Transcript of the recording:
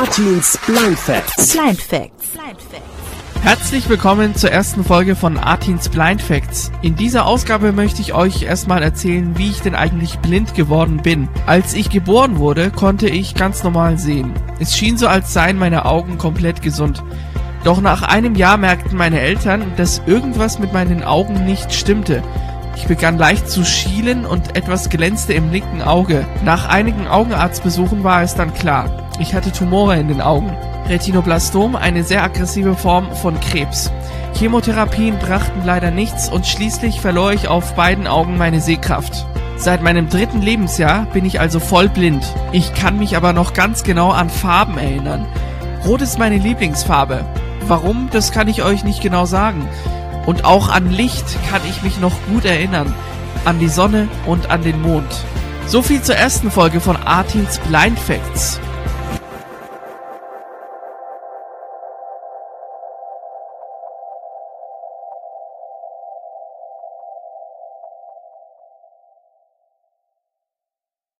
Artins Blind Facts. Blind Facts. Herzlich willkommen zur ersten Folge von Artins Blind Facts. In dieser Ausgabe möchte ich euch erstmal erzählen, wie ich denn eigentlich blind geworden bin. Als ich geboren wurde, konnte ich ganz normal sehen. Es schien so, als seien meine Augen komplett gesund. Doch nach einem Jahr merkten meine Eltern, dass irgendwas mit meinen Augen nicht stimmte. Ich begann leicht zu schielen und etwas glänzte im linken Auge. Nach einigen Augenarztbesuchen war es dann klar. Ich hatte Tumore in den Augen. Retinoblastom, eine sehr aggressive Form von Krebs. Chemotherapien brachten leider nichts und schließlich verlor ich auf beiden Augen meine Sehkraft. Seit meinem dritten Lebensjahr bin ich also voll blind. Ich kann mich aber noch ganz genau an Farben erinnern. Rot ist meine Lieblingsfarbe. Warum, das kann ich euch nicht genau sagen. Und auch an Licht kann ich mich noch gut erinnern. An die Sonne und an den Mond. So viel zur ersten Folge von Artins Blind Facts.